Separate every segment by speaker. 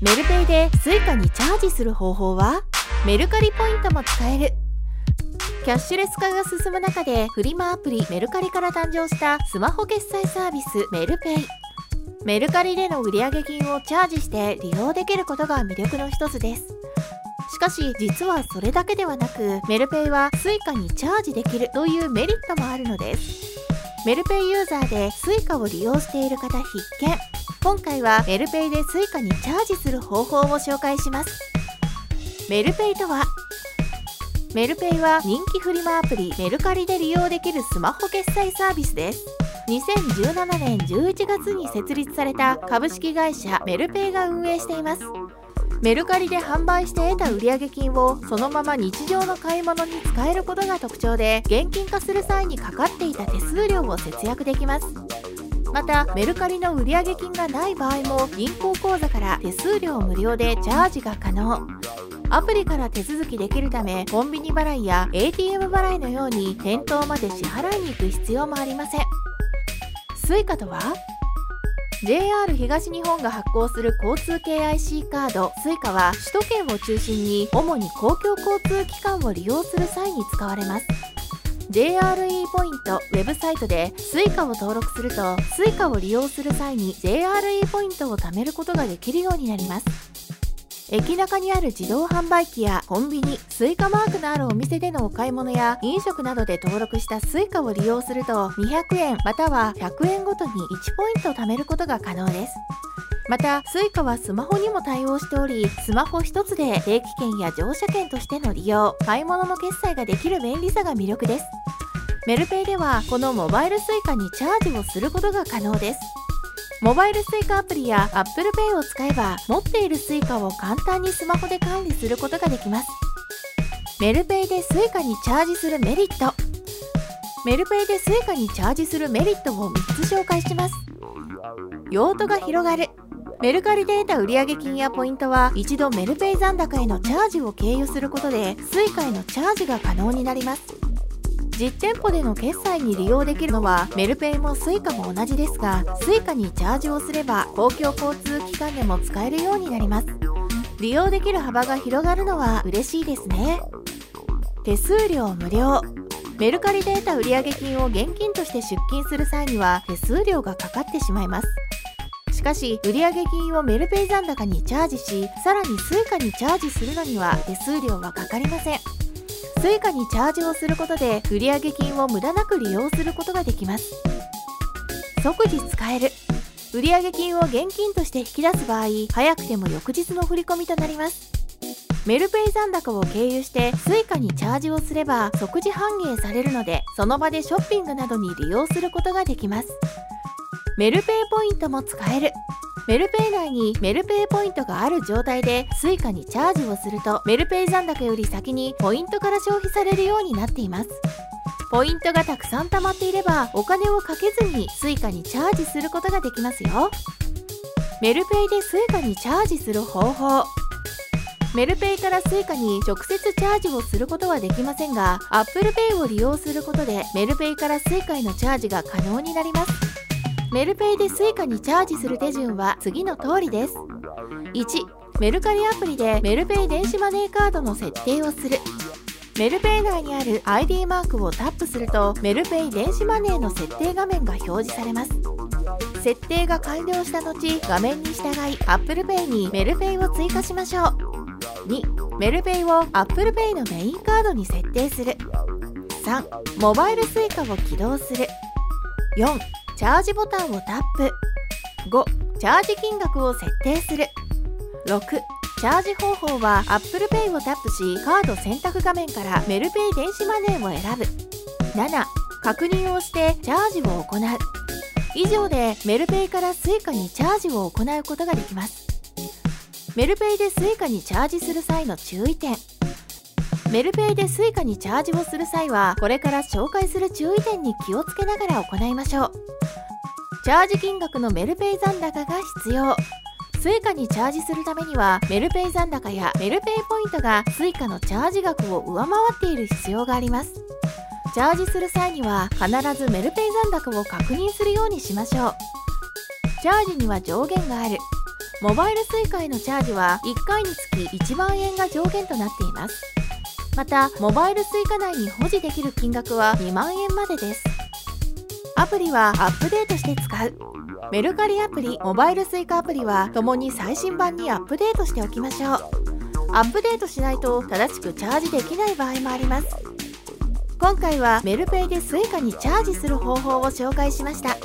Speaker 1: メルペイで Suica にチャージする方法は？メルカリポイントも使える。キャッシュレス化が進む中でフリマアプリメルカリから誕生したスマホ決済サービスメルペイ。メルカリでの売上金をチャージして利用できることが魅力の一つです。しかし実はそれだけではなくメルペイは Suica にチャージできるというメリットもあるのです。メルペイユーザーで Suica を利用している方必見。今回はメルペイで Suica にチャージする方法を紹介します。メルペイとはメルペイは人気フリマアプリメルカリで利用できるスマホ決済サービスです。2017年11月に設立された株式会社メルペイが運営しています。メルカリで販売して得た売上金をそのまま日常の買い物に使えることが特徴で現金化する際にかかっていた手数料を節約できます。またメルカリの売上金がない場合も銀行口座から手数料無料でチャージが可能。アプリから手続きできるためコンビニ払いや ATM 払いのように店頭まで支払いに行く必要もありません。Suica とは JR 東日本が発行する交通系 IC カード。Suica は首都圏を中心に主に公共交通機関を利用する際に使われます。JRE ポイントウェブサイトで Suica を登録すると Suica を利用する際に JRE ポイントを貯めることができるようになります。駅中にある自動販売機やコンビニ、 Suica マークのあるお店でのお買い物や飲食などで登録した Suica を利用すると200円または100円ごとに1ポイント貯めることが可能です。また Suica はスマホにも対応しておりスマホ1つで定期券や乗車券としての利用買い物の決済ができる便利さが魅力です。メルペイではこのモバイル Suica にチャージをすることが可能です。モバイル Suica アプリや Apple Pay を使えば持っている Suica を簡単にスマホで管理することができます。メルペイで Suica にチャージするメリット。メルペイで Suica にチャージするメリットを3つ紹介します。用途が広がる。メルカリで得た売上金やポイントは一度メルペイ残高へのチャージを経由することで Suica へのチャージが可能になります。実店舗での決済に利用できるのはメルペイも Suica も同じですが Suica にチャージをすれば公共交通機関でも使えるようになります。利用できる幅が広がるのは嬉しいですね。手数料無料。メルカリで得た売上金を現金として出金する際には手数料がかかってしまいます。しかし売上金をメルペイ残高にチャージしさらに Suica にチャージするのには手数料はかかりません。Suica にチャージをすることで売上金を無駄なく利用することができます。即時使える。売上金を現金として引き出す場合早くても翌日の振り込みとなります。メルペイ残高を経由して Suica にチャージをすれば即時半減されるのでその場でショッピングなどに利用することができます。メルペイポイントも使える。メルペイ内にメルペイポイントがある状態で Suica にチャージをするとメルペイ残高より先にポイントから消費されるようになっています。ポイントがたくさん貯まっていればお金をかけずに Suica にチャージすることができますよ。メルペイで Suica にチャージする方法。メルペイから Suica に直接チャージをすることはできませんが Apple Pay を利用することでメルペイから Suica へのチャージが可能になります。メルペイで Suica にチャージする手順は次の通りです。1メルカリアプリでメルペイ電子マネーカードの設定をする。メルペイ内にある ID マークをタップするとメルペイ電子マネーの設定画面が表示されます。設定が完了した後画面に従い Apple Pay にメルペイを追加しましょう。2メルペイを Apple Pay のメインカードに設定する。3モバイル Suica を起動する。4チャージボタンをタップ。5チャージ金額を設定する。6チャージ方法は Apple Pay をタップしカード選択画面からメルペイ電子マネーを選ぶ。7確認をしてチャージを行う。以上でメルペイから Suica にチャージを行うことができます。メルペイで Suica にチャージする際の注意点。メルペイで Suica にチャージをする際はこれから紹介する注意点に気をつけながら行いましょう。チャージ金額のメルペイ残高が必要。Suica にチャージするためにはメルペイ残高やメルペイポイントが Suica のチャージ額を上回っている必要があります。チャージする際には必ずメルペイ残高を確認するようにしましょう。チャージには上限がある。モバイル Suica へのチャージは1回につき1万円が上限となっています。またモバイル Suica 内に保持できる金額は2万円までです。アプリはアップデートして使う。メルカリアプリモバイル Suica アプリはともに最新版にアップデートしておきましょう。アップデートしないと正しくチャージできない場合もあります。今回はメルペイで Suica にチャージする方法を紹介しました。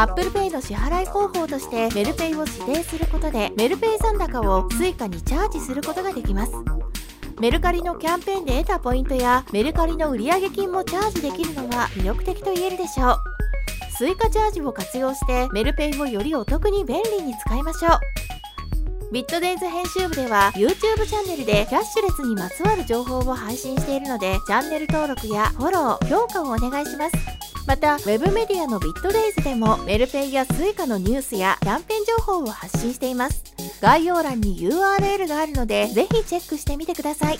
Speaker 1: Apple Pay の支払い方法としてメルペイを指定することでメルペイ残高を Suica にチャージすることができます。メルカリのキャンペーンで得たポイントやメルカリの売上金もチャージできるのは魅力的と言えるでしょう。スイカチャージを活用してメルペイをよりお得に便利に使いましょう。ビットデイズ編集部では YouTube チャンネルでキャッシュレスにまつわる情報を配信しているのでチャンネル登録やフォロー評価をお願いします。また Web メディアのビットデイズでもメルペイや Suica のニュースやキャンペーン情報を発信しています。概要欄に URL があるのでぜひチェックしてみてください。